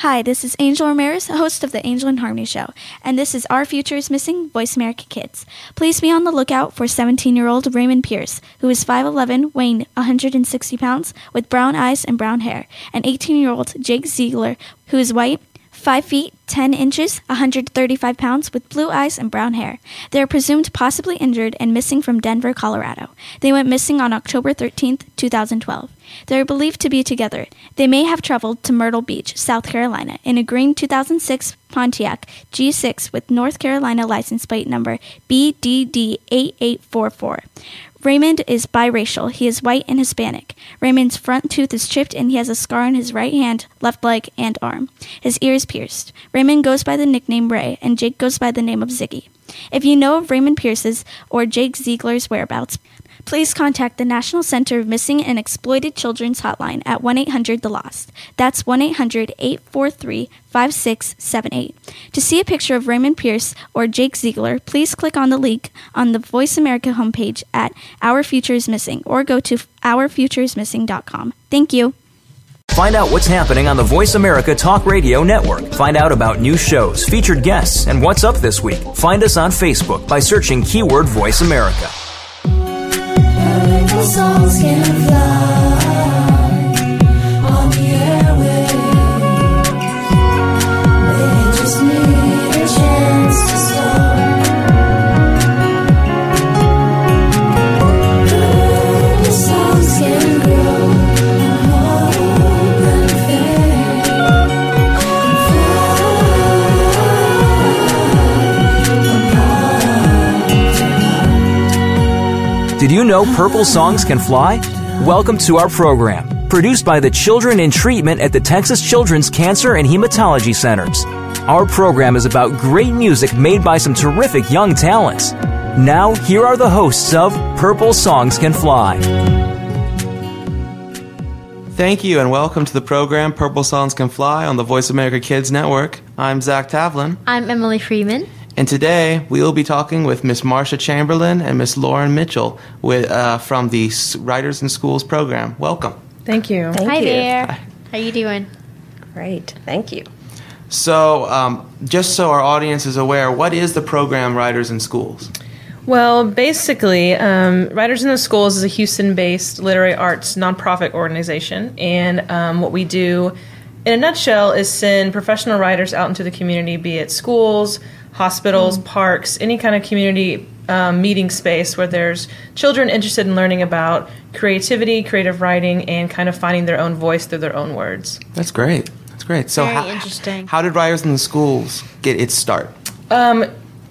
Hi, this is Angel Ramirez, host of the Angel and Harmony Show, and this is Our Future is Missing Voice America Kids. Please be on the lookout for 17 year old Raymond Pierce, who is 5'11, weighing 160 pounds, with brown eyes and brown hair, and 18 year old Jake Ziegler, who is white, 5 feet 10 inches, 135 pounds, with blue eyes and brown hair. They are presumed possibly injured and missing from Denver, Colorado. They went missing on October 13, 2012. They are believed to be together. They may have traveled to Myrtle Beach, South Carolina, in a green 2006 Pontiac G6 with North Carolina license plate number BDD8844. Raymond is biracial. He is white and Hispanic. Raymond's front tooth is chipped and he has a scar on his right hand, left leg, and arm. His ear is pierced. Raymond goes by the nickname Ray, and Jake goes by the name of Ziggy. If you know of Raymond Pierce's or Jake Ziegler's whereabouts, please contact the National Center of Missing and Exploited Children's Hotline at 1 800 The Lost. That's 1 800 843 5678. To see a picture of Raymond Pierce or Jake Ziegler, please click on the link on the Voice America homepage at Our Future is Missing or go to OurFutureIsMissing.com. Thank you. Find out what's happening on the Voice America Talk Radio Network. Find out about new shows, featured guests, and what's up this week. Find us on Facebook by searching keyword Voice America songs can fly Did you know purple songs can fly? Welcome to our program, produced by the Children in Treatment at the Texas Children's Cancer and Hematology Centers. Our program is about great music made by some terrific young talents. Now, here are the hosts of Purple Songs Can Fly. Thank you and welcome to the program Purple Songs Can Fly on the Voice America Kids Network. I'm Zach Tavlin, I'm Emily Freeman. And today we will be talking with Miss Marcia Chamberlain and Miss Lauren Mitchell with, uh, from the S- Writers in Schools program. Welcome. Thank you. Thank Hi you. there. How you doing? Great. Thank you. So, um, just so our audience is aware, what is the program Writers in Schools? Well, basically, um, Writers in the Schools is a Houston based literary arts nonprofit organization. And um, what we do, in a nutshell, is send professional writers out into the community, be it schools, hospitals, parks, any kind of community um, meeting space where there's children interested in learning about creativity, creative writing, and kind of finding their own voice through their own words. That's great. That's great. So, Very how, interesting. how did Writers in the Schools get its start? Um,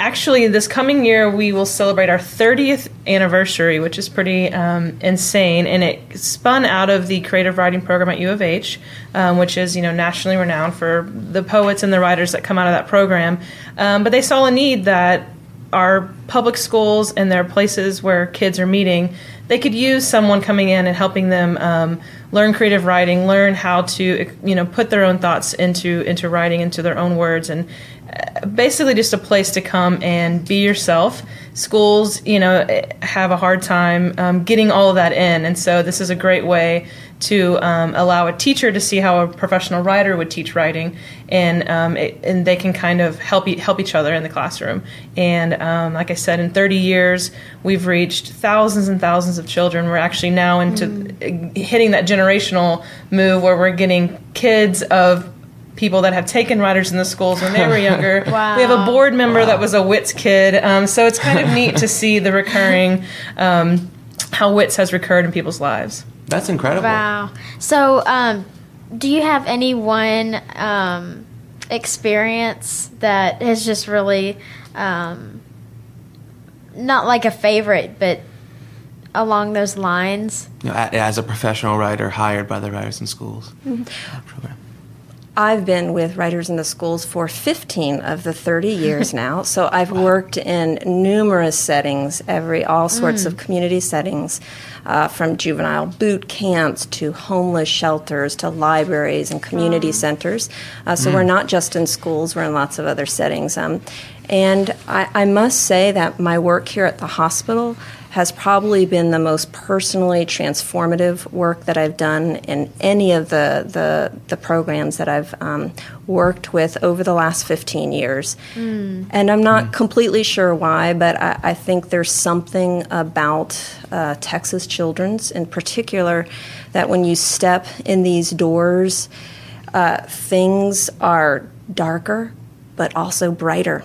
actually, this coming year we will celebrate our 30th anniversary, which is pretty um, insane, and it spun out of the creative writing program at U of H, um, which is you know nationally renowned for the poets and the writers that come out of that program. Um, but they saw a need that our public schools and their places where kids are meeting, they could use someone coming in and helping them um, learn creative writing, learn how to you know put their own thoughts into into writing, into their own words, and uh, basically just a place to come and be yourself. Schools, you know, have a hard time um, getting all of that in, and so this is a great way to um, allow a teacher to see how a professional writer would teach writing, and um, it, and they can kind of help e- help each other in the classroom. And um, like I said, in 30 years, we've reached thousands and thousands of children. We're actually now into uh, hitting that generational move where we're getting kids of people that have taken writers in the schools when they were younger. Wow. We have a board member that was a WITS kid, um, so it's kind of neat to see the recurring um, how WITS has recurred in people's lives. That's incredible. Wow. So, um, do you have any one um, experience that has just really, um, not like a favorite, but along those lines? You know, as a professional writer hired by the Writers in Schools Mm-hmm. program. I've been with Writers in the Schools for 15 of the 30 years now. So I've worked in numerous settings, every all sorts of community settings, uh, from juvenile boot camps to homeless shelters to libraries and community centers. Uh, so we're not just in schools; we're in lots of other settings. Um, and I, I must say that my work here at the hospital has probably been the most personally transformative work that I've done in any of the the, the programs that I've um, worked with over the last 15 years. And I'm not completely sure why, but I, I think there's something about uh, Texas Children's in particular that when you step in these doors, uh, things are darker but also brighter.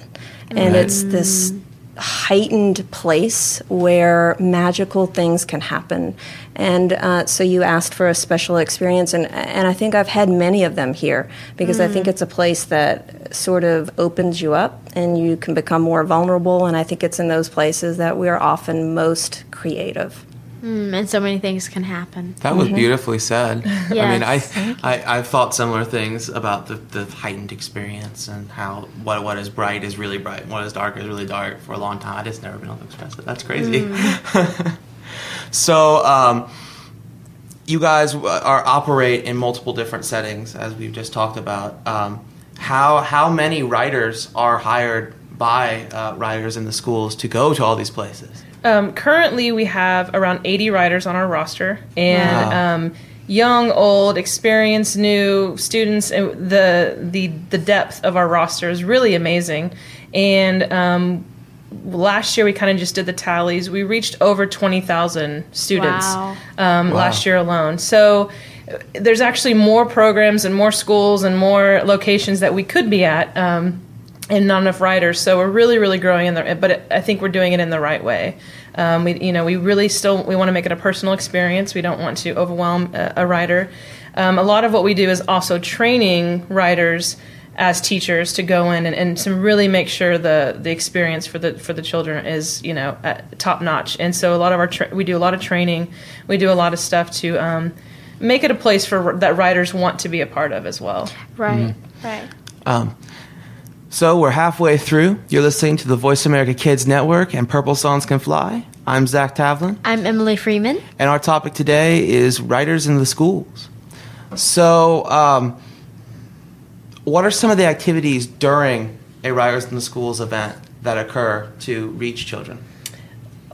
And it's this heightened place where magical things can happen. And uh, so you asked for a special experience, and, and I think I've had many of them here because I think it's a place that sort of opens you up and you can become more vulnerable. And I think it's in those places that we are often most creative. Mm, and so many things can happen. That was beautifully said. I mean, I, I I've thought similar things about the, the heightened experience and how what what is bright is really bright, and what is dark is really dark. For a long time, I just never been able to express it. That's crazy. so, um, you guys are operate in multiple different settings, as we've just talked about. Um, how how many writers are hired by uh, writers in the schools to go to all these places? Um, currently, we have around 80 writers on our roster, and Wow. um, young, old, experienced, new students. And the the the depth of our roster is really amazing. And um, last year, we kind of just did the tallies. We reached over 20,000 students Wow. um, Wow. last year alone. So. uh, There's actually more programs and more schools and more locations that we could be at. Um, and not enough writers. So we're really, really growing in the. But I think we're doing it in the right way. Um, we, you know, we really still we want to make it a personal experience. We don't want to overwhelm a, a writer. Um, a lot of what we do is also training writers as teachers to go in and, and to really make sure the the experience for the for the children is you know top notch. And so a lot of our tra- we do a lot of training. We do a lot of stuff to. Um, Make it a place for that writers want to be a part of as well. Right. Right. Um, so we're halfway through. You're listening to the Voice America Kids Network and Purple Songs Can Fly. I'm Zach Tavlin, I'm Emily Freeman. and our topic today is writers in the schools. So, um, what are some of the activities during a Writers in the Schools event that occur to reach children?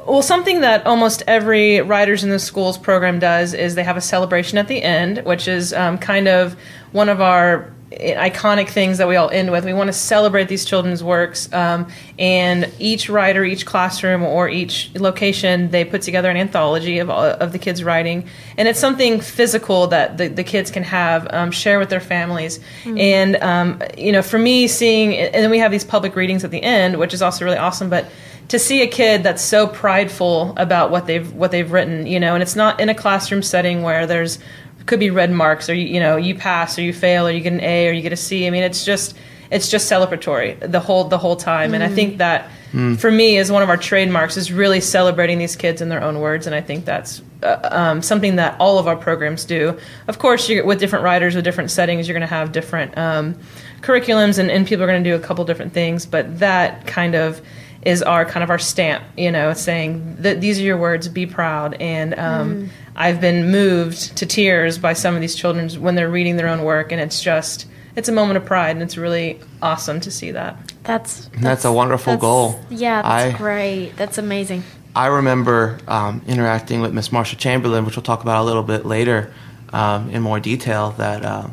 Well, something that almost every Writers in the Schools program does is they have a celebration at the end, which is um, kind of one of our iconic things that we all end with. We want to celebrate these children's works, um, and each writer, each classroom, or each location, they put together an anthology of, all, of the kids' writing, and it's something physical that the, the kids can have, um, share with their families, and um, you know, for me, seeing, and then we have these public readings at the end, which is also really awesome, but to see a kid that's so prideful about what they've what they've written, you know, and it's not in a classroom setting where there's could be red marks or you, you know you pass or you fail or you get an A or you get a C. I mean, it's just it's just celebratory the whole the whole time, and I think that for me as one of our trademarks is really celebrating these kids in their own words, and I think that's uh, um, something that all of our programs do. Of course, you're, with different writers with different settings, you're going to have different um, curriculums, and, and people are going to do a couple different things, but that kind of is our kind of our stamp, you know, saying that these are your words, be proud. And um, I've been moved to tears by some of these children when they're reading their own work, and it's just it's a moment of pride, and it's really awesome to see that. That's That's a wonderful that's- goal. Yeah, that's I- great. That's amazing. I remember um, interacting with Miss Marcia Chamberlain, which we'll talk about a little bit later um, in more detail. That uh,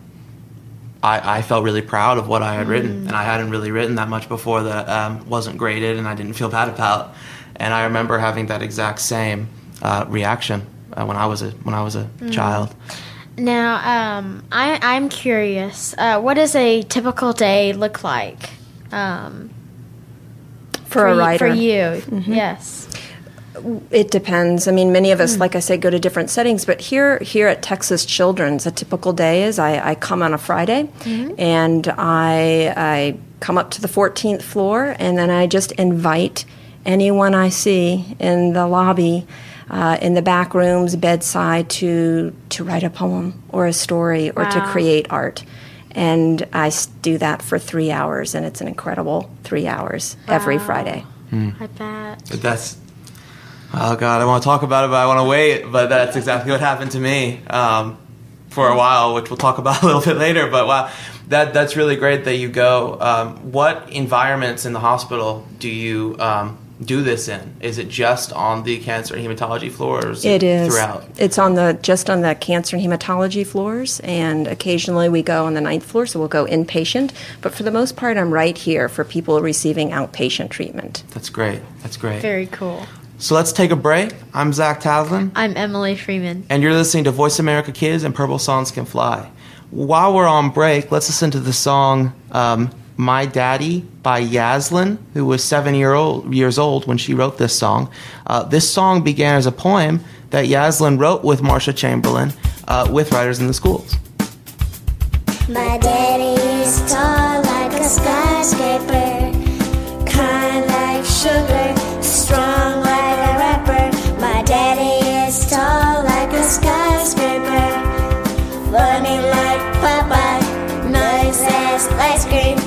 I, I felt really proud of what I had written, and I hadn't really written that much before that um, wasn't graded, and I didn't feel bad about. And I remember having that exact same uh, reaction uh, when I was a when I was a child. Now, um, I, I'm curious. Uh, what does a typical day look like um, For, a y- writer, For you, yes. It depends. I mean, many of us, hmm. like I say, go to different settings. But here, here at Texas Children's, a typical day is I, I come on a Friday, mm-hmm. and I I come up to the 14th floor, and then I just invite anyone I see in the lobby, uh, in the back rooms, bedside, to to write a poem or a story or to create art. And I do that for three hours, and it's an incredible three hours every Wow. Friday. Hmm. I bet. But that's oh god, I want to talk about it, but I want to wait. But that's exactly what happened to me um, for a while, which we'll talk about a little bit later. But wow, that that's really great that you go. Um, what environments in the hospital do you um, do this in? Is it just on the cancer and hematology floors? It is. throughout? It's on the just on the cancer and hematology floors, and occasionally we go on the ninth floor, so we'll go inpatient. But for the most part, I'm right here for people receiving outpatient treatment. That's great. That's great. Very cool. So let's take a break. I'm Zach Tavlin, I'm Emily Freeman. and you're listening to Voice America Kids and Purple Songs Can Fly. While we're on break, let's listen to the song um, "My Daddy" by Yaslin, who was seven year old, years old when she wrote this song. Uh, this song began as a poem that Yaslin wrote with Marcia Chamberlain uh, with Writers in the Schools. My daddy is tall like a skyscraper, kind like sugar, ice cream.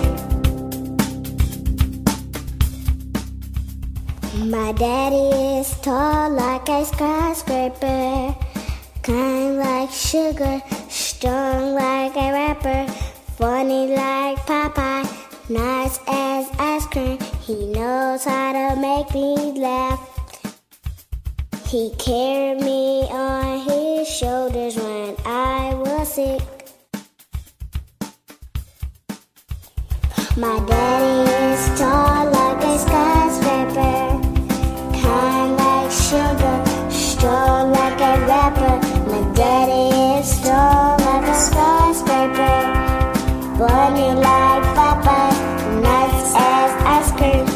My daddy is tall like a skyscraper, kind like sugar, strong like a rapper, funny like Popeye, nice as ice cream. He knows how to make me laugh. He carried me on his shoulders when I was sick. My daddy is tall like a skyscraper, kind like sugar, strong like a rapper. My daddy is tall like a skyscraper, funny like Popeye, nice as ice cream.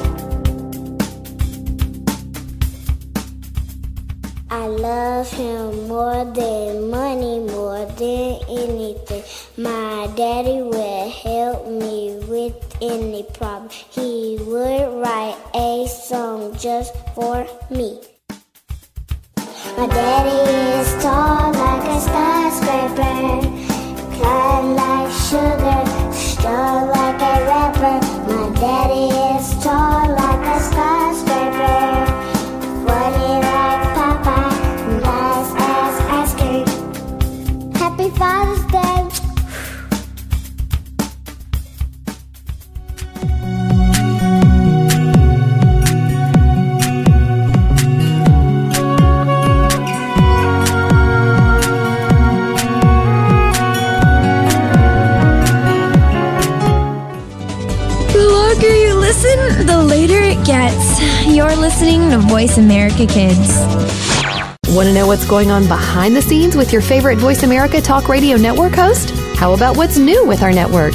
I love him more than money, more than anything. My daddy would help me any problem. He would write a song just for me. My daddy is tall like a skyscraper, kind like sugar, strong like a rapper. My daddy is tall listen, the later it gets. You're listening to Voice America Kids. Want to know what's going on behind the scenes with your favorite Voice America Talk Radio Network host? How about what's new with our network?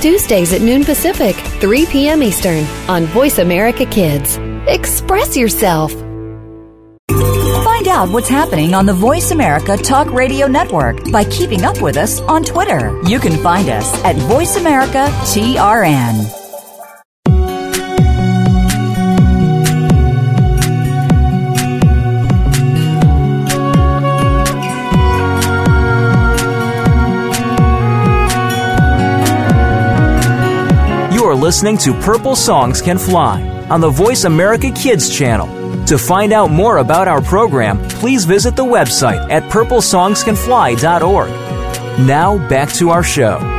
Tuesdays at noon Pacific, 3 p.m. Eastern on Voice America Kids. Express yourself. Find out what's happening on the Voice America Talk Radio Network by keeping up with us on Twitter. You can find us at Voice America TRN. Listening to Purple Songs Can Fly on the Voice America Kids channel. To find out more about our program, please visit the website at purplesongscanfly.org. Now back to our show.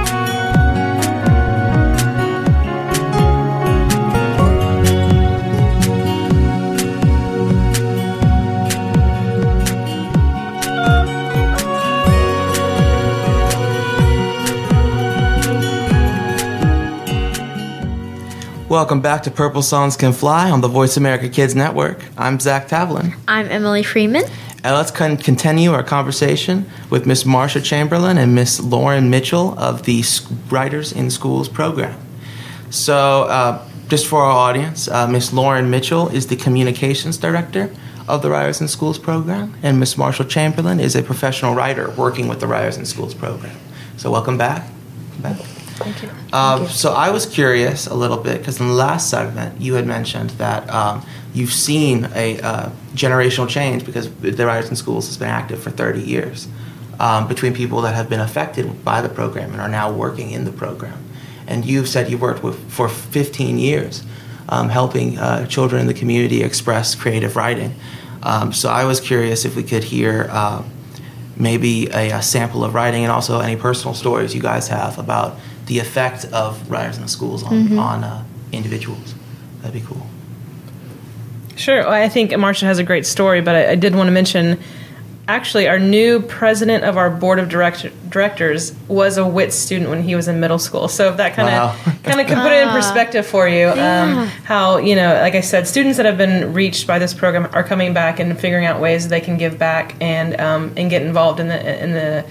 Welcome back to Purple Songs Can Fly on the Voice America Kids Network. I'm Zach Tavlin. I'm Emily Freeman. And let's con- continue our conversation with Miss Marcia Chamberlain and Miss Lauren Mitchell of the Writers in Schools program. So, uh, just for our audience, uh, Miss Lauren Mitchell is the communications director of the Writers in Schools program, and Miss Marshall Chamberlain is a professional writer working with the Writers in Schools program. So, welcome back. Welcome back. Thank you. Um, so I was curious a little bit because in the last segment you had mentioned that um, you've seen a uh, generational change because the Writers in Schools has been active for 30 years um, between people that have been affected by the program and are now working in the program. And you've said you worked with for 15 years um, helping uh, children in the community express creative writing. Um, so I was curious if we could hear uh, maybe a, a sample of writing and also any personal stories you guys have about the effect of writers in the schools on, on uh, individuals. That'd be cool. Sure. Well, I think Marcia has a great story, but I, I did want to mention actually our new president of our board of direct- directors was a WIT student when he was in middle school. So if that kind of Wow. kind of can put it in perspective for you, um, how you know, like I said, students that have been reached by this program are coming back and figuring out ways they can give back and um, and get involved in the in the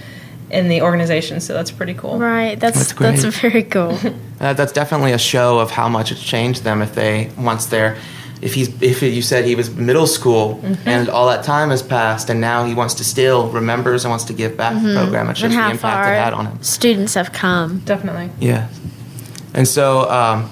in the organization. So that's pretty cool. Right. That's That's that's, very cool. Uh, that's definitely a show of how much it's changed them if they once they're if he's if you said he was middle school Mm-hmm. and all that time has passed and now he wants to still remembers and wants to give back to the program it shows the impact it had on far him. students have come. Definitely. Yeah. And so um,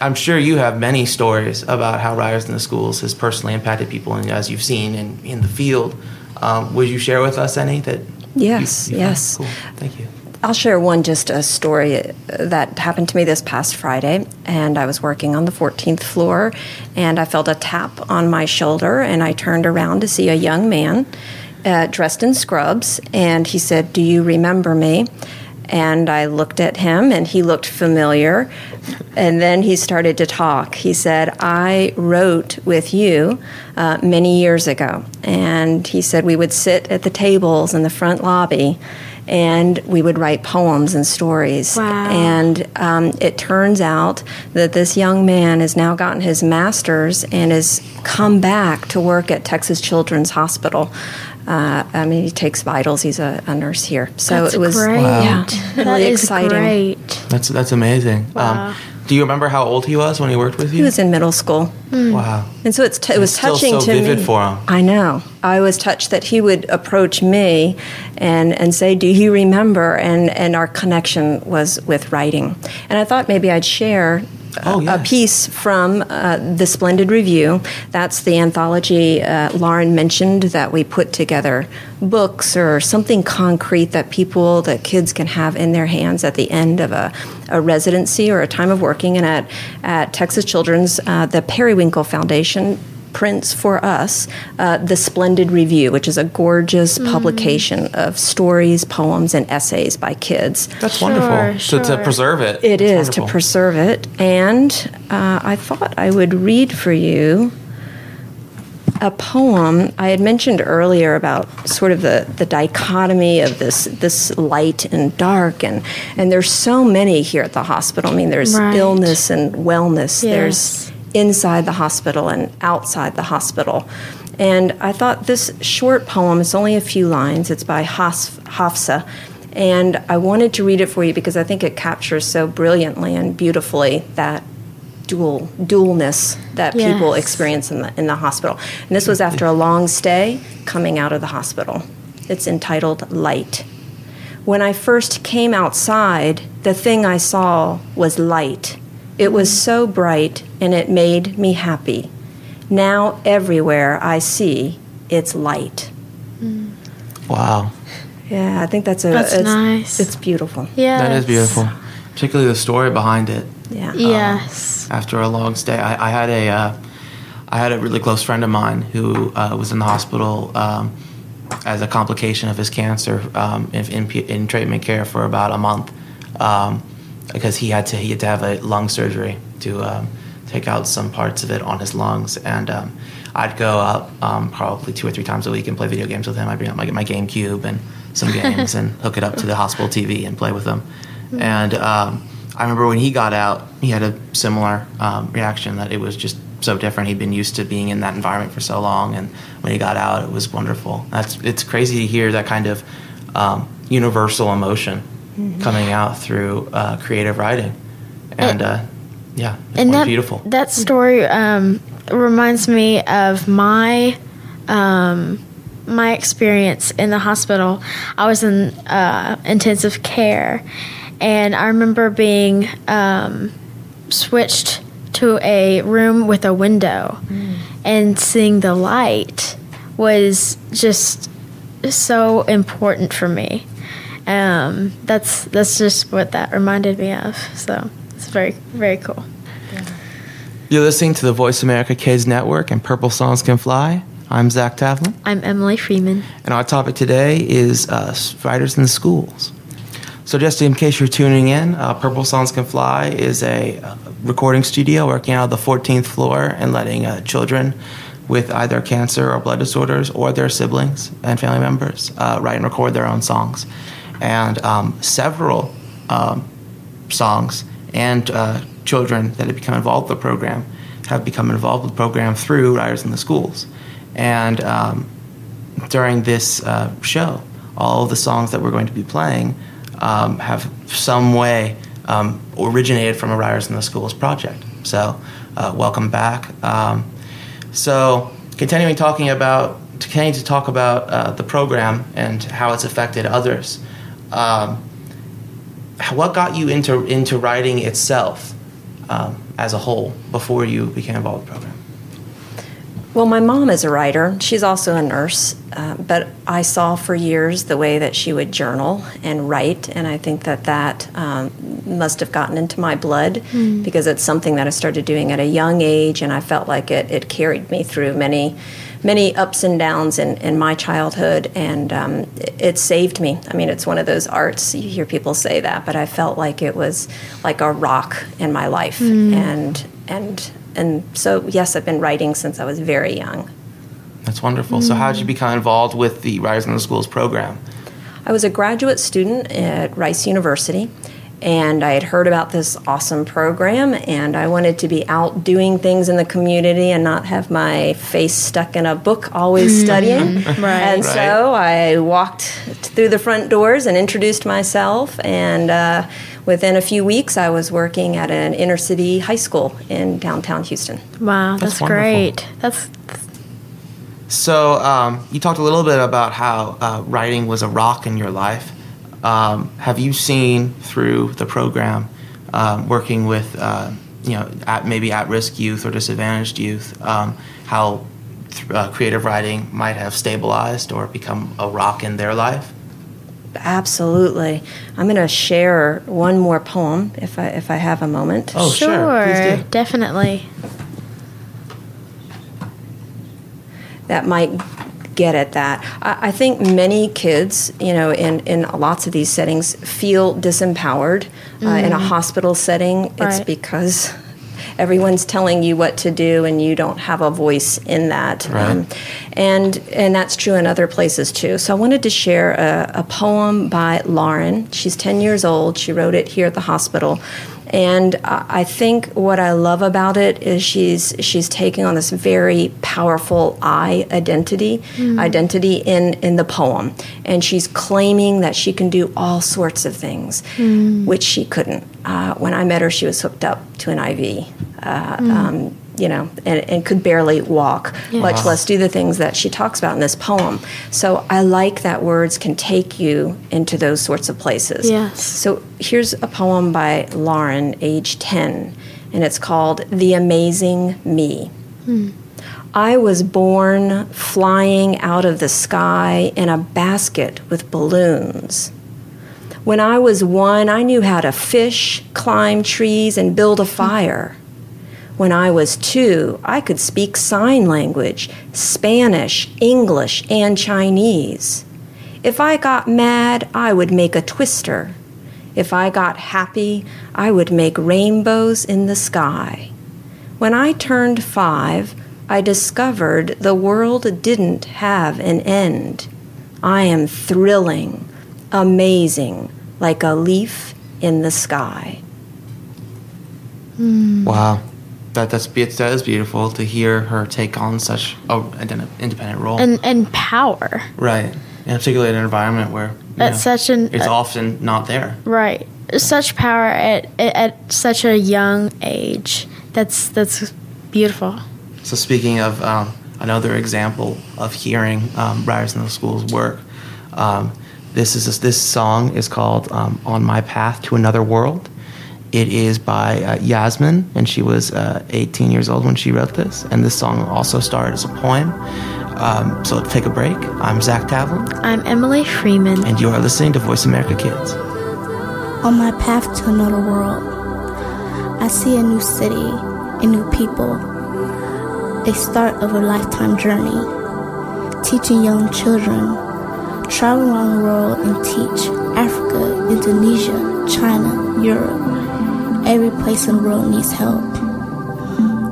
I'm sure you have many stories about how writers in the Schools has personally impacted people, and as you've seen in, in the field. Um, would you share with us any that? Yes, you- you yes. Cool. Thank you. I'll share one, just a story uh, that happened to me this past Friday. And I was working on the 14th floor, and I felt a tap on my shoulder, and I turned around to see a young man uh, dressed in scrubs, and he said, Do you remember me? And I looked at him, and he looked familiar. And then he started to talk. He said, I wrote with you uh, many years ago. And he said, We would sit at the tables in the front lobby and we would write poems and stories. Wow. And um, it turns out that this young man has now gotten his master's and has come back to work at Texas Children's Hospital. Uh, I mean, he takes vitals. He's a, a nurse here. So That's it was great. yeah, That really is exciting. great. That's that's amazing. Wow. Um, do you remember how old he was when he worked with you? He was in middle school. wow. And so it's t- it was It's still touching so to vivid me. for him. I know. I was touched that he would approach me and, and say, "Do you remember?" And and our connection was with writing. And I thought maybe I'd share. A- Oh, A piece from uh, the Splendid Review. That's the anthology uh, Lauren mentioned that we put together books or something concrete that people, that kids can have in their hands at the end of a, a residency or a time of working. And at, at Texas Children's, uh, the Periwinkle Foundation prints for us uh, the Splendid Review, which is a gorgeous publication of stories, poems, and essays by kids. That's wonderful. So to sure. preserve it. It that's is to preserve it. And uh, I thought I would read for you a poem I had mentioned earlier about sort of the, the dichotomy of this this light and dark and and there's so many here at the hospital. I mean there's Right. illness and wellness. Yes. There's inside the hospital and outside the hospital. And I thought this short poem, it's only a few lines, it's by Hafs- Hafsa. And I wanted to read it for you because I think it captures so brilliantly and beautifully that dual dualness that people experience in the in the hospital. And this was after a long stay coming out of the hospital. It's entitled Light. When I first came outside, the thing I saw was light. It was so bright and it made me happy. Now everywhere I see, it's light. Wow. Yeah, I think that's a That's it's, nice. It's beautiful. Yeah. That is beautiful. Particularly the story behind it. Yeah. Yes. after a long stay. I, I had a uh, I had a really close friend of mine who uh, was in the hospital um, as a complication of his cancer um, in, in, in treatment care for about a month um, because he had to he had to have a lung surgery to um, take out some parts of it on his lungs and. Um, I'd go up um, probably two or three times a week and play video games with him. I'd bring up my, my GameCube and some games and hook it up to the hospital TV and play with him. And um, I remember when he got out, he had a similar um, reaction that it was just so different. He'd been used to being in that environment for so long, and when he got out, it was wonderful. That's it's crazy to hear that kind of um, universal emotion Mm-hmm. coming out through uh, creative writing, and uh, yeah, it's and that beautiful. that story um, reminds me of my um, my experience in the hospital. I was in uh, intensive care, and I remember being um, switched to a room with a window, and seeing the light was just so important for me. Um, that's that's just what that reminded me of. So it's very very cool. You're listening to the Voice America Kids Network and Purple Songs Can Fly. I'm Zach Tavlin, I'm Emily Freeman. and our topic today is uh, writers in the schools. So, just in case you're tuning in, uh, Purple Songs Can Fly is a uh, recording studio working out of the 14th floor and letting uh, children with either cancer or blood disorders or their siblings and family members uh, write and record their own songs. And um, several um, songs and uh, children that have become involved with the program have become involved with the program through Writers in the Schools. And um, during this uh, show, all of the songs that we're going to be playing um, have some way um, originated from a Writers in the Schools project. So, uh, welcome back. Um, so, continuing talking about, continuing to talk about uh, the program and how it's affected others. Um, what got you into into writing itself um, as a whole before you became involved with the program? Well, my mom is a writer. She's also a nurse, uh, but I saw for years the way that she would journal and write, and I think that that um, must have gotten into my blood because it's something that I started doing at a young age, and I felt like it, it carried me through many, many ups and downs in, in my childhood, and um, it, it saved me. I mean, it's one of those arts, you hear people say that, but I felt like it was like a rock in my life, and, and, and so, yes, I've been writing since I was very young. That's wonderful. So, how did you become involved with the Writers in the Schools program? I was a graduate student at Rice University, and I had heard about this awesome program, and I wanted to be out doing things in the community and not have my face stuck in a book always studying. Right. And Right. so I walked through the front doors and introduced myself, and uh, within a few weeks, I was working at an inner city high school in downtown Houston. Wow, That's that's, wonderful. great. That's So, um, you talked a little bit about how uh, writing was a rock in your life. Um, have you seen through the program, um, working with, uh, you know, at, maybe at-risk youth or disadvantaged youth, um, how th- uh, creative writing might have stabilized or become a rock in their life? Absolutely. I'm going to share one more poem if I, if I have a moment. Oh, sure. Please do. definitely. that might get at that. I, I think many kids, you know, in, in lots of these settings, feel disempowered. Uh, in a hospital setting, it's Right. because everyone's telling you what to do and you don't have a voice in that. Right. and, and that's true in other places too. So I wanted to share a, a poem by Lauren. She's 10 years old. She wrote it here at the hospital. And I think what I love about it is she's she's taking on this very powerful I identity, identity in in the poem, and she's claiming that she can do all sorts of things, which she couldn't. Uh, when I met her, she was hooked up to an IV, uh, um, you know, and, and could barely walk, much less do the things that she talks about in this poem. So I like that words can take you into those sorts of places. Yes. So here's a poem by Lauren, age 10, and it's called The Amazing Me. Hmm. I was born flying out of the sky in a basket with balloons. When I was one, I knew how to fish, climb trees, and build a fire. When I was two, I could speak sign language, Spanish, English, and Chinese. If I got mad, I would make a twister. If I got happy, I would make rainbows in the sky. When I turned five, I discovered the world didn't have an end. I am thrilling, amazing, like a leaf in the sky. Hmm. Wow. That that's that is beautiful to hear her take on such a independent role. and and power. right. And particularly in an environment where That's know, such an it's uh, often not there. right. Such power at at, such a young age. That's that's beautiful. So speaking of um, another example of hearing um, Writers in the School's work, um, this is this song is called um, "On My Path to Another World." It is by uh, Yasmin, and she was uh, 18 years old when she wrote this. And this song also started as a poem. Um, so let's take a break. I'm Zach Tavlin, I'm Emily Freeman. and you are listening to Voice America Kids. On my path to another world, I see a new city and new people, a start of a lifetime journey, teaching young children, travel around the world and teach Africa, Indonesia, China, Europe, every place in the world needs help.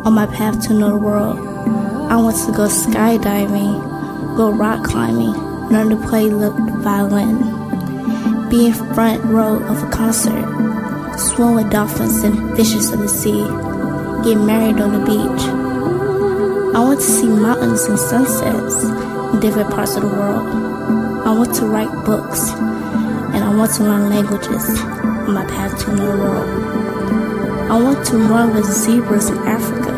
On my path to know the world, I want to go skydiving, go rock climbing, learn to play the violin, be in front row of a concert, swim with dolphins and fishes of the sea, get married on the beach. I want to see mountains and sunsets in different parts of the world. I want to write books, and I want to learn languages on my path to know the world. I want to run with zebras in Africa.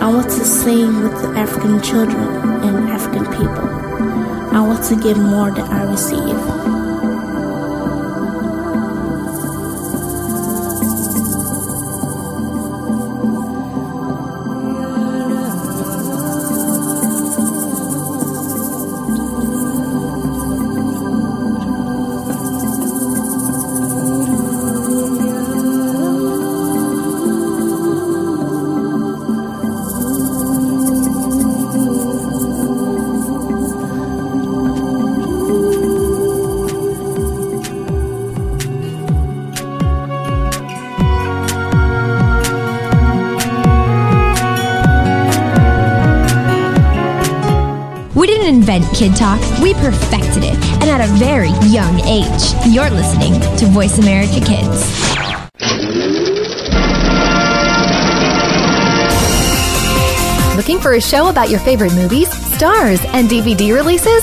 I want to sing with the African children and African people. I want to give more than I receive. Kid Talk, we perfected it, and at a very young age. You're listening to Voice America Kids. Looking for a show about your favorite movies, stars, and DVD releases?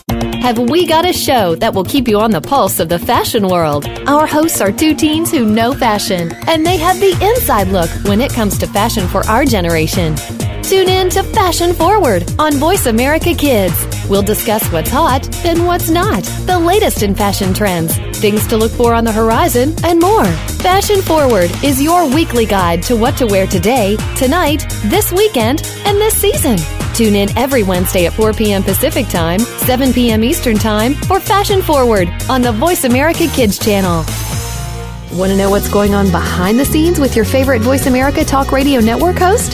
Have we got a show that will keep you on the pulse of the fashion world? Our hosts are two teens who know fashion, and they have the inside look when it comes to fashion for our generation. Tune in to Fashion Forward on Voice America Kids. We'll discuss what's hot and what's not, the latest in fashion trends, things to look for on the horizon, and more. Fashion Forward is your weekly guide to what to wear today, tonight, this weekend, and this season. Tune in every Wednesday at 4 p.m. Pacific Time, 7 p.m. Eastern Time for Fashion Forward on the Voice America Kids channel. Want to know what's going on behind the scenes with your favorite Voice America Talk Radio Network host?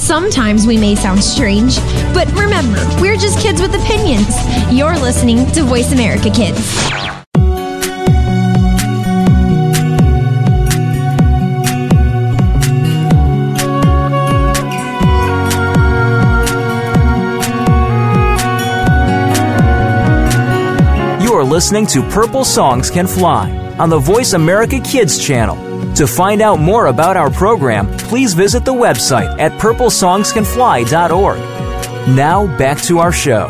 Sometimes we may sound strange, but remember, we're just kids with opinions. You're listening to Voice America Kids. You are listening to Purple Songs Can Fly on the Voice America Kids channel. To find out more about our program, please visit the website at purplesongscanfly.org. Now, back to our show.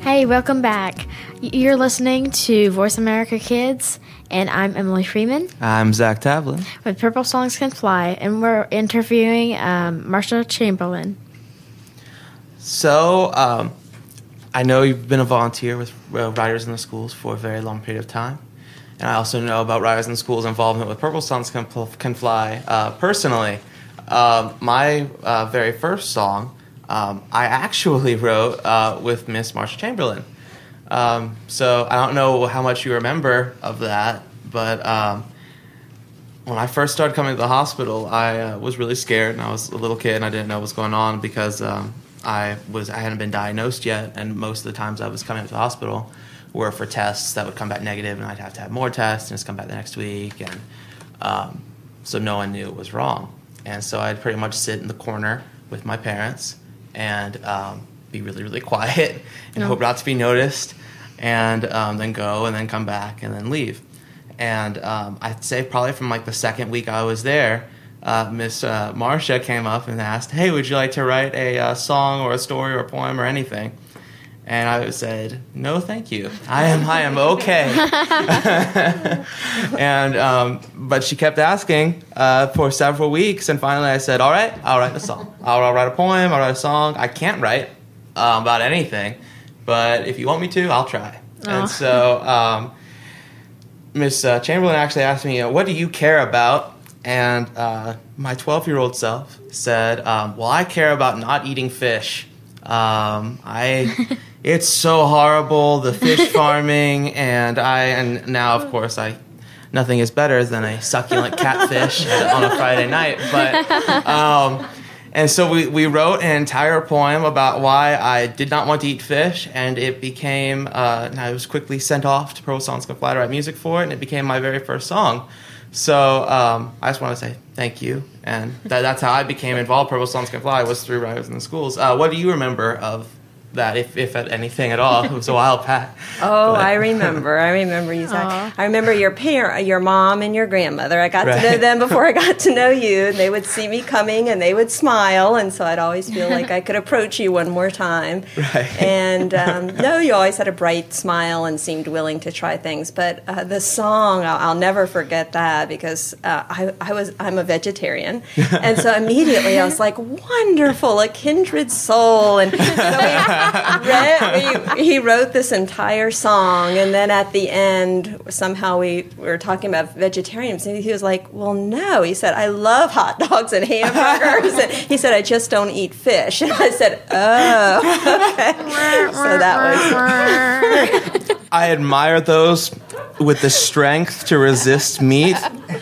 Hey, welcome back. You're listening to Voice America Kids, And I'm Emily Freeman I'm Zach Tavlin. with Purple Songs Can Fly, and we're interviewing um, Marcia Chamberlain. So, um, I know you've been a volunteer with uh, Writers in the Schools for a very long period of time. And I also know about Writers in the Schools' involvement with Purple Songs Can, Pl- Can Fly uh, personally. Um, my uh, very first song, um, I actually wrote uh, with Miss Marcia Chamberlain. Um, so I don't know how much you remember of that, but um, when I first started coming to the hospital, I uh, was really scared, and I was a little kid, and I didn't know what was going on because um, I was I hadn't been diagnosed yet, and most of the times I was coming up to the hospital were for tests that would come back negative, and I'd have to have more tests, and it's come back the next week, and um, so no one knew it was wrong, and so I'd pretty much sit in the corner with my parents and um, be really really quiet and hope not to be noticed, and um, then go and then come back and then leave. And um, I'd say probably from like the second week I was there, uh, Miss uh, Marcia came up and asked, "Hey, would you like to write a uh, song or a story or a poem or anything?" And I said, "No, thank you. I am I am okay." and um, but she kept asking uh, for several weeks, and finally I said, "All right, I'll write a song. I'll, I'll write a poem. I'll write a song. I can't write um, about anything, but if you want me to, I'll try." And so. Um, Miss uh, Chamberlain actually asked me, uh, "What do you care about?" And uh, my 12-year-old self said, um, "Well, I care about not eating fish. Um, I, it's so horrible the fish farming, and I, and now of course I." Nothing is better than a succulent catfish on a Friday night, but um, and so we, we wrote an entire poem about why I did not want to eat fish, and it became, uh, and I was quickly sent off to Purple Songs Can Fly to write music for it, and it became my very first song. So um, I just want to say thank you, and that, that's how I became involved. Purple Songs Can Fly was through Writers in the Schools. Uh, what do you remember of that, if, if at anything at all? It was a while back. Oh, But- I remember. I remember you. Zach. I remember your parent, your mom, and your grandmother. I got to know them before I got to know you, and they would see me coming, and they would smile, and so I'd always feel like I could approach you one more time. Right. And um, no, you always had a bright smile and seemed willing to try things. But uh, the song, I'll, I'll never forget that because uh, I, I was I'm a vegetarian, and so immediately I was like, wonderful, a kindred soul, and so we we, he wrote this entire song, and then at the end, somehow we were talking about vegetarians, and he was like, "Well, no," he said, "I love hot dogs and hamburgers," and he said, "I just don't eat fish," and I said, "Oh, okay." so that was I admire those with the strength to resist meat.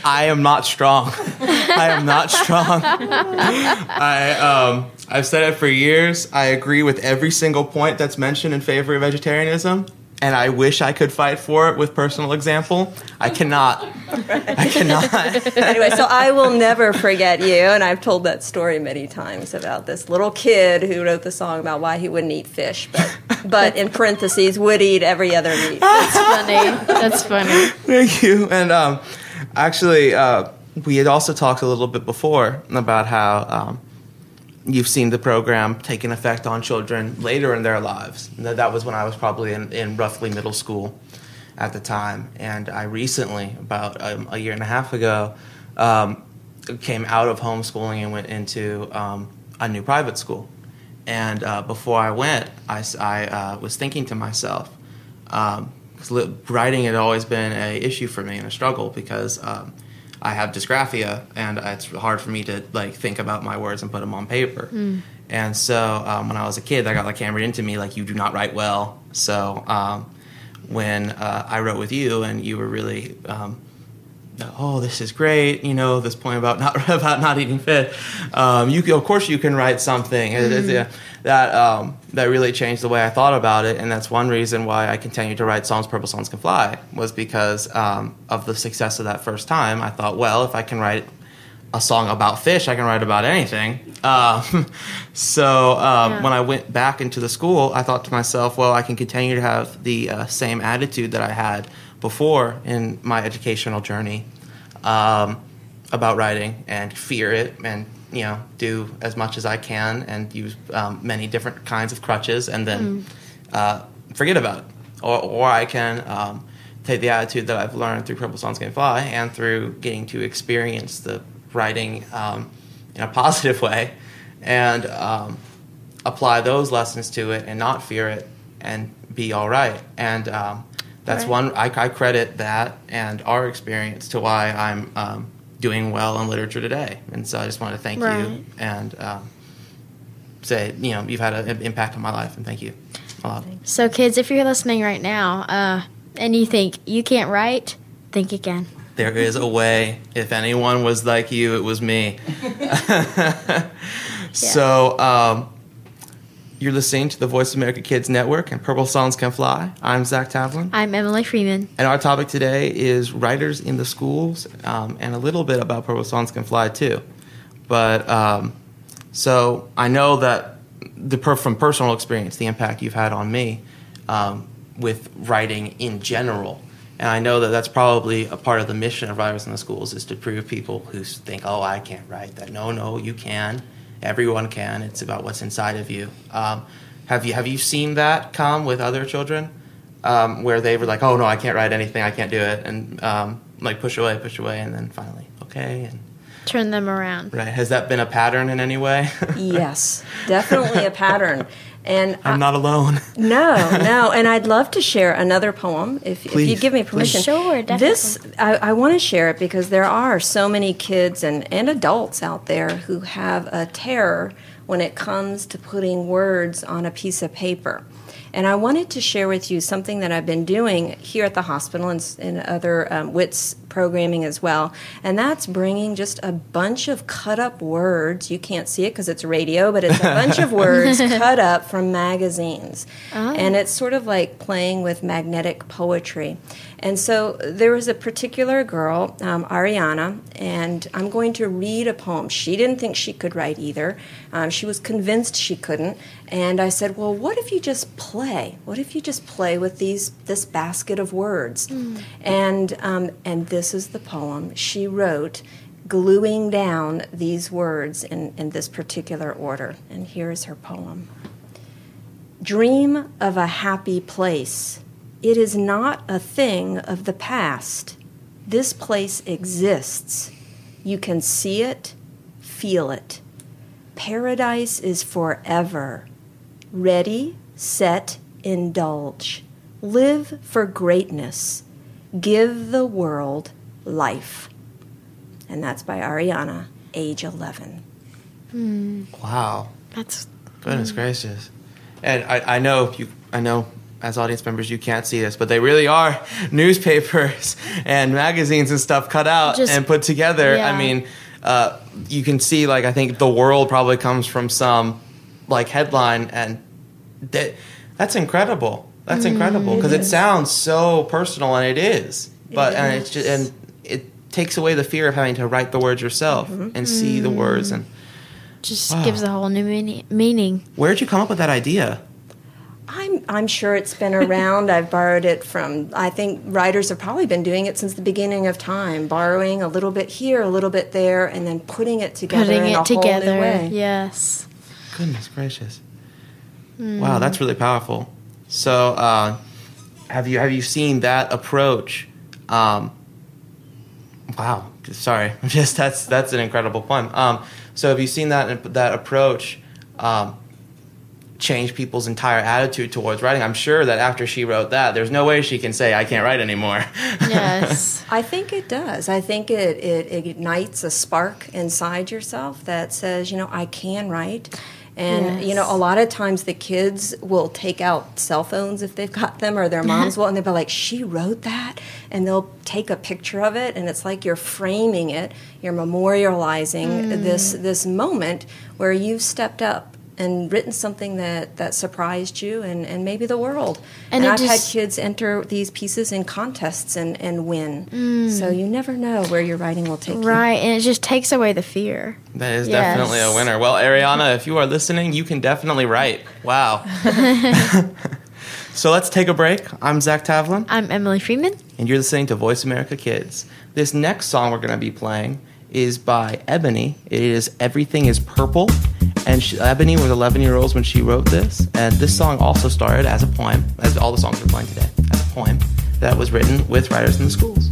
I am not strong. I am not strong. I um, I've said it for years. I agree with every single point that's mentioned in favor of vegetarianism, and I wish I could fight for it with personal example. I cannot. I cannot. anyway, so I will never forget you, and I've told that story many times about this little kid who wrote the song about why he wouldn't eat fish, but but in parentheses would eat every other meat. That's funny. That's funny. Thank you. And um, actually, uh, we had also talked a little bit before about how um, you've seen the program taking effect on children later in their lives. That was when I was probably in, in roughly middle school at the time. And I recently, about um, a year and a half ago, um, came out of homeschooling and went into um, a new private school. And uh, before I went, I uh, was thinking to myself, because li- writing had always been an issue for me and a struggle because um, I have dysgraphia and it's hard for me to like think about my words and put them on paper. And so um, when I was a kid, I got like hammered into me like you do not write well. So um, when uh, I wrote with you and you were really um, oh, this is great. You know, this point about not about not eating fish. Um, you can, of course you can write something it's, yeah, that um, that really changed the way I thought about it, and that's one reason why I continued to write songs. Purple songs can fly was because um, of the success of that first time. I thought, well, if I can write a song about fish, I can write about anything. Um, so um, when I went back into the school, I thought to myself, well, I can continue to have the uh, same attitude that I had before in my educational journey um, about writing and fear it and you know do as much as I can and use um, many different kinds of crutches and then uh, forget about it or, or I can um, take the attitude that I've learned through Purple Songs Can Fly and through getting to experience the writing um, in a positive way and um, apply those lessons to it and not fear it and be all right. And um, that's Right. one, I, I credit that and our experience to why I'm um, doing well in literature today. And so I just want to thank you and um, say, you know, you've had an impact on my life and thank you a lot. So, kids, if you're listening right now uh, and you think you can't write, think again. There is a way. If anyone was like you, it was me. So, um, you're listening to the Voice America Kids Network and Purple Songs Can Fly. I'm Zach Tavlin. I'm Emily Freeman. And our topic today is writers in the schools um, and a little bit about Purple Songs Can Fly too. But um, so I know that the per- from personal experience, the impact you've had on me um, with writing in general. And I know that that's probably a part of the mission of Writers in the Schools is to prove people who think, oh, I can't write that. No, no, you can. Everyone can. It's about what's inside of you. Um, have you have you seen that come with other children, um, where they were like, oh no, I can't write anything, I can't do it, and um, like push away, push away, and then finally, okay, and Turn them around. right. Has that been a pattern in any way? Yes, definitely a pattern. And I'm not alone. No, no, and I'd love to share another poem if, if you Please, give me permission. Please. Sure, definitely. This I, I want to share it because there are so many kids and, and adults out there who have a terror when it comes to putting words on a piece of paper. And I wanted to share with you something that I've been doing here at the hospital and, s- and other um, WITS programming as well. And that's bringing just a bunch of cut up words. You can't see it because it's radio, but it's a bunch of words cut up from magazines. And it's sort of like playing with magnetic poetry. And so there was a particular girl, um, Ariana, and I'm going to read a poem. She didn't think she could write either. Um, she was convinced she couldn't. And I said, "Well, what if you just play? What if you just play with these this basket of words?" And um, and this is the poem she wrote, gluing down these words in, in this particular order. And here is her poem. Dream of a happy place. It is not a thing of the past. This place exists. You can see it, feel it. Paradise is forever. Ready, set, indulge. Live for greatness. Give the world life. And that's by Ariana, age 11. Wow. That's Goodness gracious. And I, I know you I know as audience members you can't see this, but they really are newspapers and magazines and stuff cut out Just- and put together. yeah. I mean, uh, you can see like I think the world probably comes from some like headline and that that's incredible. That's incredible because it, sounds so personal and it is. But and it's just and it takes away the fear of having to write the words yourself mm-hmm. and see the words and just ah. gives a whole new meaning. meaning. where'd you come up with that idea? I'm, I'm sure it's been around. I've borrowed it from, I think writers have probably been doing it since the beginning of time, borrowing a little bit here, a little bit there, and then putting it together Putting in a it whole new together. way. Yes. Goodness gracious! Hmm. Wow, that's really powerful. So, uh, have you have you seen that approach? Um, wow, sorry, just that's that's an incredible poem. Um, so, have you seen that that approach um, change people's entire attitude towards writing? I'm sure that after she wrote that, there's no way she can say I can't write anymore. Yes. I think it does. I think it, it ignites a spark inside yourself that says, you know, I can write. And, you know, a lot of times the kids will take out cell phones if they've got them, or their moms uh-huh. will, and they'll be like, she wrote that? And they'll take a picture of it, and it's like you're framing it, you're memorializing mm. this, this moment where you've stepped up and written something that, that surprised you and, and maybe the world. And And, I've had kids enter these pieces in contests and, and win. Mm. So you never know where your writing will take you. Right, and it just takes away the fear. That is Yes. definitely a winner. Well, Ariana, if you are listening, you can definitely write. Wow. so let's take a break. I'm Zach Tavlin, I'm Emily Freeman. and you're listening to Voice America Kids. This next song we're going to be playing is by Ebony. It is Everything is Purple. And she, Ebony was 11 years old when she wrote this. And this song also started as a poem, as all the songs we're playing today, as a poem. that was written with Writers in the Schools.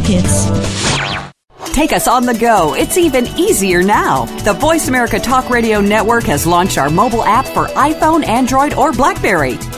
Kids. Take us on the go. It's even easier now. The Voice America Talk Radio Network has launched our mobile app for iPhone, Android, or Blackberry.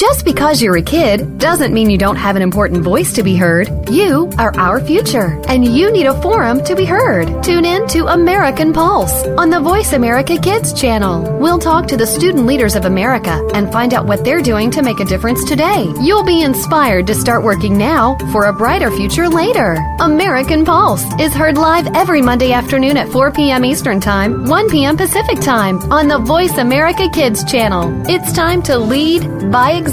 Just because you're a kid doesn't mean you don't have an important voice to be heard. You are our future, and you need a forum to be heard. Tune in to American Pulse on the Voice America Kids channel. We'll talk to the student leaders of America and find out what they're doing to make a difference today. You'll be inspired to start working now for a brighter future later. American Pulse is heard live every Monday afternoon at 4 p.m. Eastern Time, 1 p.m. Pacific Time on the Voice America Kids channel. It's time to lead by example.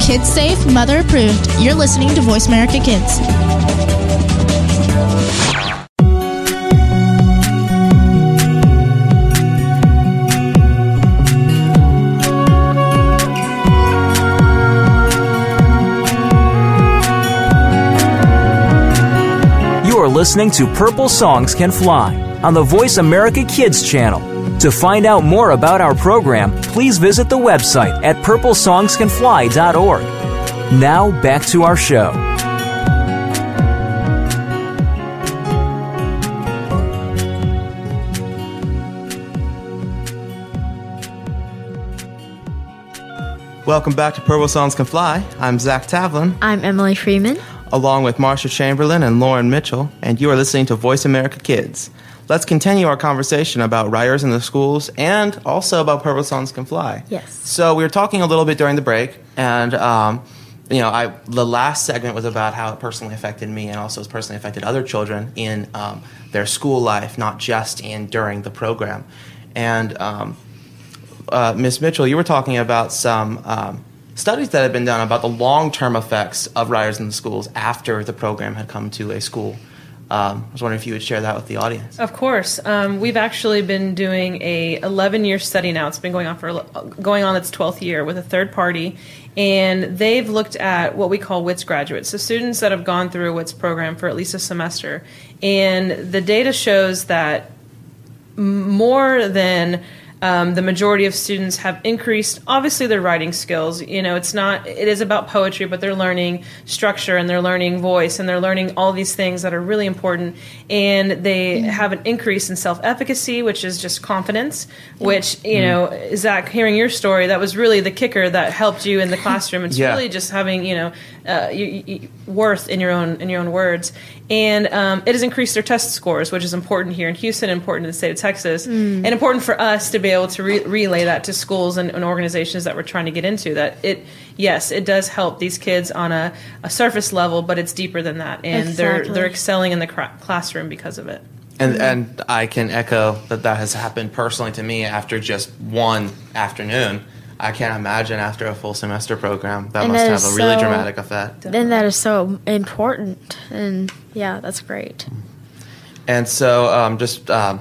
Kids safe, mother approved. You're listening to Voice America Kids. You are listening to Purple Songs Can Fly on the Voice America Kids channel. To find out more about our program, please visit the website at purplesongscanfly.org. Now back to our show. Welcome back to Purple Songs Can Fly. I'm Zach Tavlin, I'm Emily Freeman. along with Marcia Chamberlain and Lauren Mitchell, and you are listening to Voice America Kids. Let's continue our conversation about writers in the schools and also about Purple Songs Can Fly. Yes. So we were talking a little bit during the break, and um, you know, I the last segment was about how it personally affected me, and also has personally affected other children in um, their school life, not just in during the program. And um, uh, Ms. Mitchell, you were talking about some um, studies that have been done about the long-term effects of writers in the schools after the program had come to a school. Um, I was wondering if you would share that with the audience. Of course, um, we've actually been doing a 11 year study now. It's been going on for going on its 12th year with a third party, and they've looked at what we call WITS graduates, so students that have gone through WITS program for at least a semester, and the data shows that more than um, the majority of students have increased, obviously, their writing skills. You know, it's not, it is about poetry, but they're learning structure and they're learning voice and they're learning all these things that are really important. And they mm-hmm. have an increase in self efficacy, which is just confidence, which, you mm-hmm. know, Zach, hearing your story, that was really the kicker that helped you in the classroom. It's yeah. really just having, you know, uh, you, you, worth in your own in your own words, and um, it has increased their test scores, which is important here in Houston, important in the state of Texas, mm. and important for us to be able to re- relay that to schools and, and, organizations that we're trying to get into. That it, yes, it does help these kids on a, a surface level, but it's deeper than that, and exactly. they're they're excelling in the cra- classroom because of it. And, and I can echo that that has happened personally to me after just one afternoon I can't imagine after a full semester program that and must that have a really so, dramatic effect. Then that is so important, and yeah, that's great. And so, um, just um,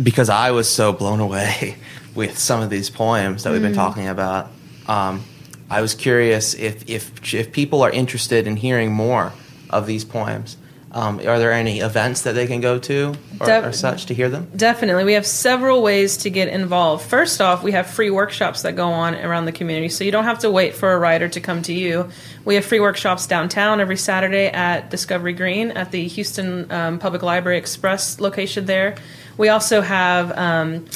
because I was so blown away with some of these poems that we've been mm. talking about, um, I was curious if, if if people are interested in hearing more of these poems. Um, are there any events that they can go to or, De- or, such to hear them? Definitely. We have several ways to get involved. First off, we have free workshops that go on around the community, so you don't have to wait for a writer to come to you. We have free workshops downtown every Saturday at Discovery Green at the Houston um, Public Library Express location there. We also have. Um,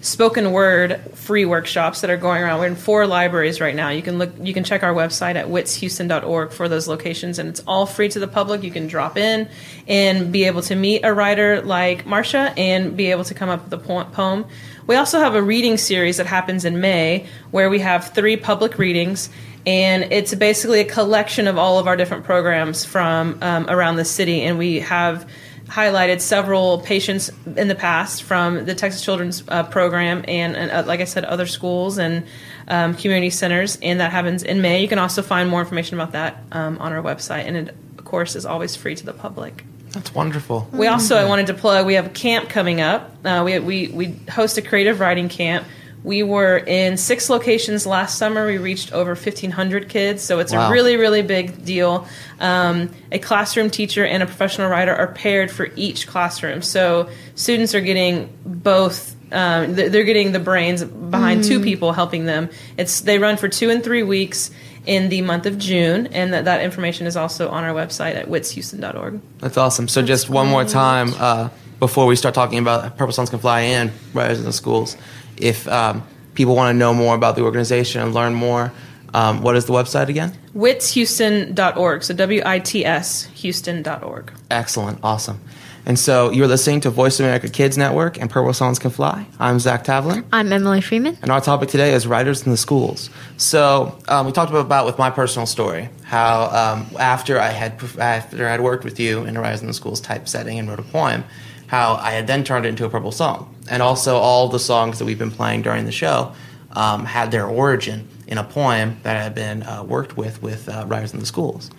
spoken word free workshops that are going around. We're in four libraries right now. You can look you can check our website at witshouston.org for those locations and it's all free to the public. You can drop in and be able to meet a writer like Marcia and be able to come up with a poem. We also have a reading series that happens in May where we have three public readings and it's basically a collection of all of our different programs from um, around the city and we have highlighted several patients in the past from the Texas Children's uh, Program and, and uh, like I said, other schools and um, community centers, and that happens in May. You can also find more information about that um, on our website, and it, of course, is always free to the public. That's wonderful. We also, I wanted to plug, we have a camp coming up. Uh, we, we, we host a creative writing camp we were in six locations last summer. We reached over 1,500 kids, so it's wow. a really, really big deal. Um, a classroom teacher and a professional writer are paired for each classroom, so students are getting both. Um, they're getting the brains behind mm. two people helping them. It's they run for two and three weeks in the month of June, and that, that information is also on our website at witshouston.org. That's awesome. So, That's just one more time uh, before we start talking about Purple Songs Can Fly and Writers in the Schools if um, people want to know more about the organization and learn more, um, what is the website again? witshouston.org. So W I T S Houston.org. Excellent. Awesome. And so you're listening to Voice America Kids Network and Purple Songs Can Fly. I'm Zach Tavlin. I'm Emily Freeman. And our topic today is writers in the schools. So um, we talked about with my personal story how um, after I had after I had worked with you in a writers in the schools type setting and wrote a poem, how I had then turned it into a purple song. And also, all the songs that we've been playing during the show um, had their origin in a poem that had been uh, worked with with uh, writers in the schools.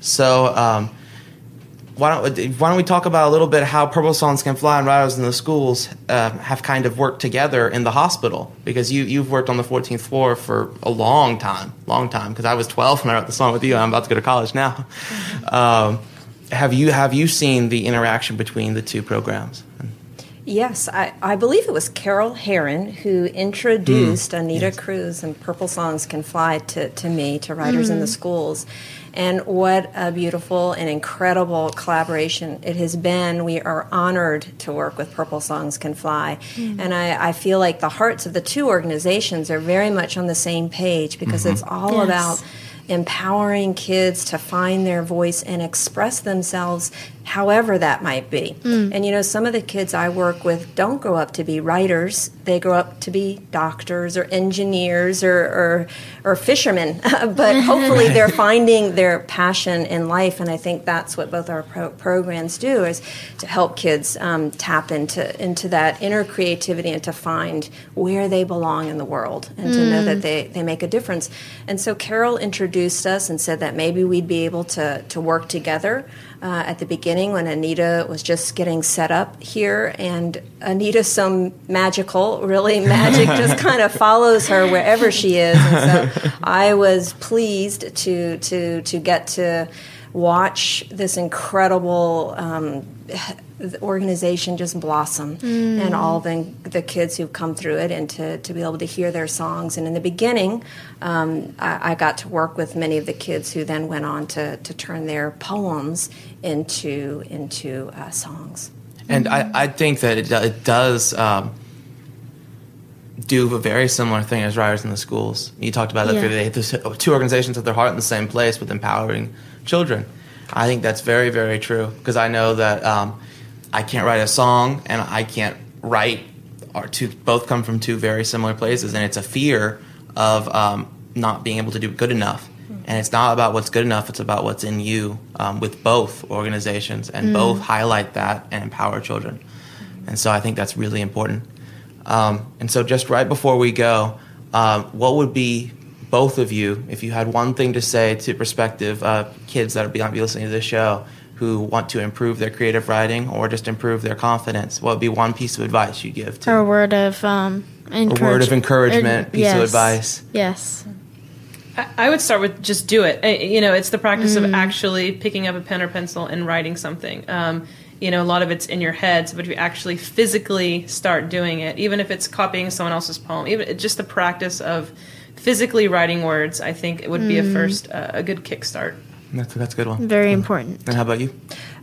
So, um, why don't why don't we talk about a little bit how Purple Songs Can Fly and Writers in the Schools uh, have kind of worked together in the hospital? Because you you've worked on the 14th floor for a long time, long time. Because I was 12 when I wrote the song with you. I'm about to go to college now. Um, have you have you seen the interaction between the two programs? Yes, I, I believe it was Carol Heron who introduced mm. Anita yes. Kruse and Purple Songs Can Fly to, to me, to Writers mm. in the mm. Schools. And what a beautiful and incredible collaboration it has been. We are honored to work with Purple Songs Can Fly. Mm. And I, I, feel like the hearts of the two organizations are very much on the same page because mm-hmm. it's all yes. about empowering kids to find their voice and express themselves however that might be. Mm. And you know, some of the kids I work with don't grow up to be writers, they grow up to be doctors or engineers or, or, or fishermen. but hopefully they're finding their passion in life. And I think that's what both our pro- programs do is to help kids um, tap into, into that inner creativity and to find where they belong in the world and mm. to know that hmm. they, they make a difference. And so Carol introduced us and said that maybe we'd be able to, to work together uh, at the beginning when Anita was just getting set up here, and Anita's so magical, really magic just kind of follows her wherever she is. And so I was pleased to to to get to watch this incredible. Um, the organization just blossom Mm. and all the, the kids who've come through it and to, to be able to hear their songs and in the beginning um, I, I got to work with many of the kids who then went on to, to turn their poems into into uh, songs And I, I think that it, it does um, do a very similar thing as Writers in the Schools. You talked about that Yeah. the other day. There's two organizations have their heart in the same place with empowering children. I think that's very, very true because I know that um, I can't write a song and I can't write. Are two both come from two very similar places, and it's a fear of um, not being able to do good enough. And it's not about what's good enough; it's about what's in you. Um, with both organizations, and Mm. both highlight that and empower children. And so I think that's really important. Um, and so, just right before we go, um, what would be both of you, if you had one thing to say to prospective uh, kids that are be, be listening to this show who want to improve their creative writing or just improve their confidence, what would be one piece of advice you'd give to Or a word of um, a word of encouragement, or- piece yes. of advice? Yes. I- I would start with just do it. You know, it's the practice Mm. of actually picking up a pen or pencil and writing something. Um, you know, a lot of it's in your head, but if you actually physically start doing it, even if it's copying someone else's poem, even just the practice of physically writing words, I think it would be a Mm. first uh, a good kickstart. That's, that's a good one. Very important. And how about you?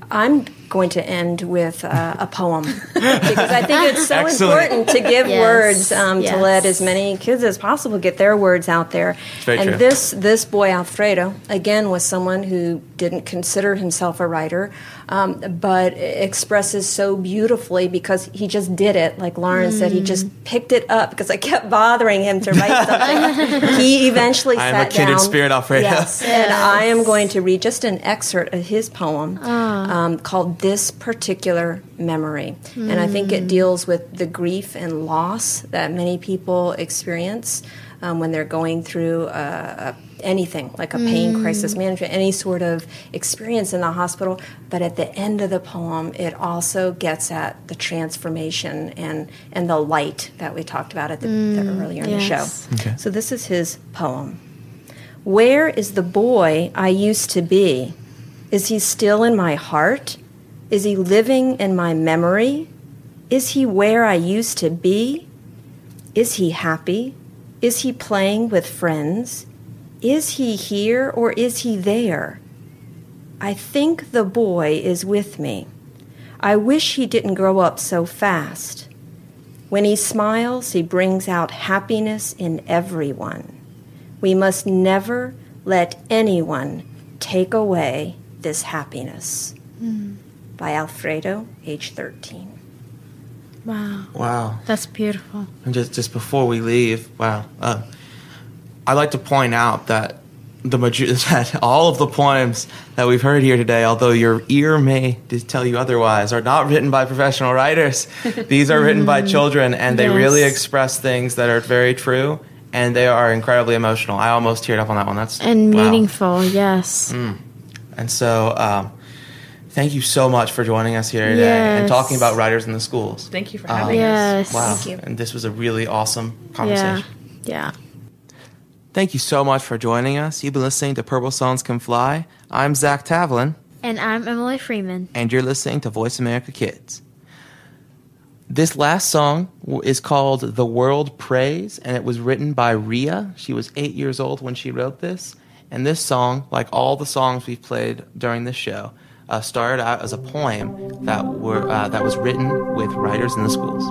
I'm going to end with uh, a poem because I think it's so Excellent. important to give Yes. words um, to let as many kids as possible get their words out there. very and true. this this boy Alfredo again was someone who didn't consider himself a writer, um, but expresses so beautifully because he just did it. Like Lauren said, he just picked it up because I kept bothering him to write something. he eventually I am a sat kindred down. spirit, Alfredo. Yes, and I am going to read just an excerpt of his poem um, called "This Particular Memory," and I think it deals with the grief and loss that many people experience um, when they're going through uh, anything like a pain crisis management, any sort of experience in the hospital. But at the end of the poem, it also gets at the transformation and and the light that we talked about at the, the earlier in the show. Okay. So this is his poem. Where is the boy I used to be? Is he still in my heart? Is he living in my memory? Is he where I used to be? Is he happy? Is he playing with friends? Is he here or is he there? I think the boy is with me. I wish he didn't grow up so fast. When he smiles, he brings out happiness in everyone. We must never let anyone take away this happiness. Mm. By Alfredo, age 13. Wow. Wow. That's beautiful. And just just before we leave, wow, uh, I'd like to point out that the that all of the poems that we've heard here today, although your ear may tell you otherwise, are not written by professional writers. These are written by children, and they really express things that are very true, and they are incredibly emotional. I almost teared up on that one. That's And wow. meaningful, yes. And so, um, thank you so much for joining us here today and talking about writers in the schools. Thank you for Um, having us. Yes. Wow. Thank you. And this was a really awesome conversation. Yeah. Thank you so much for joining us. You've been listening to Purple Songs Can Fly. I'm Zach Tavlin, And I'm Emily Freeman. and you're listening to Voice America Kids. This last song is called The World Prays, and it was written by Rhea. She was eight years old when she wrote this. And this song, like all the songs we've played during this show, uh, started out as a poem that were uh, that was written with writers in the schools.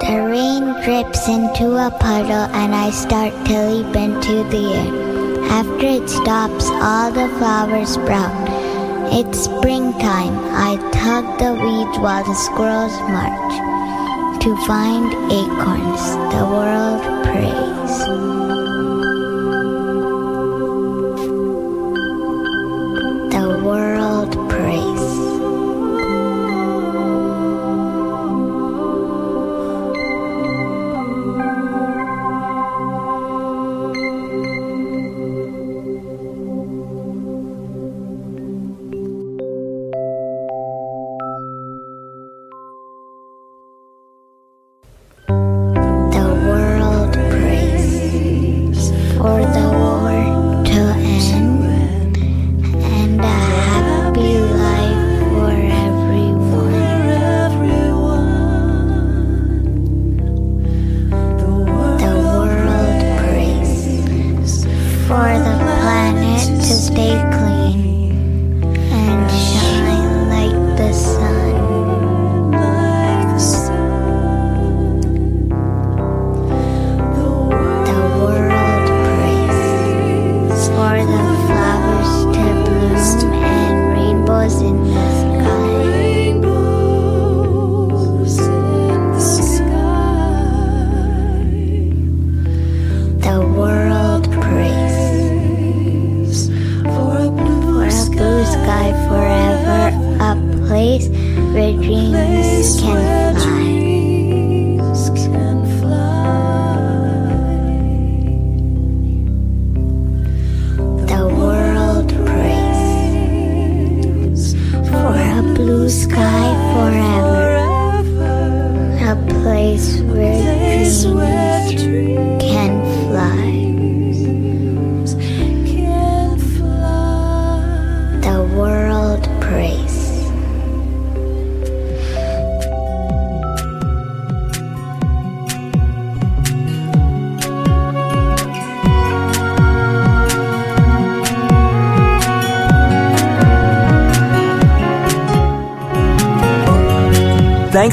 The rain drips into a puddle and I start to leap into the air. After it stops, all the flowers sprout. It's springtime. I tug the weeds while the squirrels march. To find acorns, the world prays.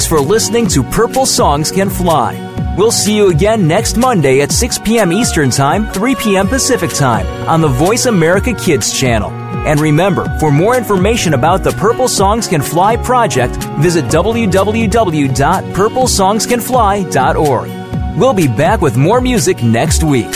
Thanks for listening to Purple Songs Can Fly. We'll see you again next Monday at 6 p.m. Eastern Time, 3 p.m. Pacific Time on the Voice America Kids channel. And remember, for more information about the Purple Songs Can Fly project, visit www.purplesongscanfly.org. We'll be back with more music next week.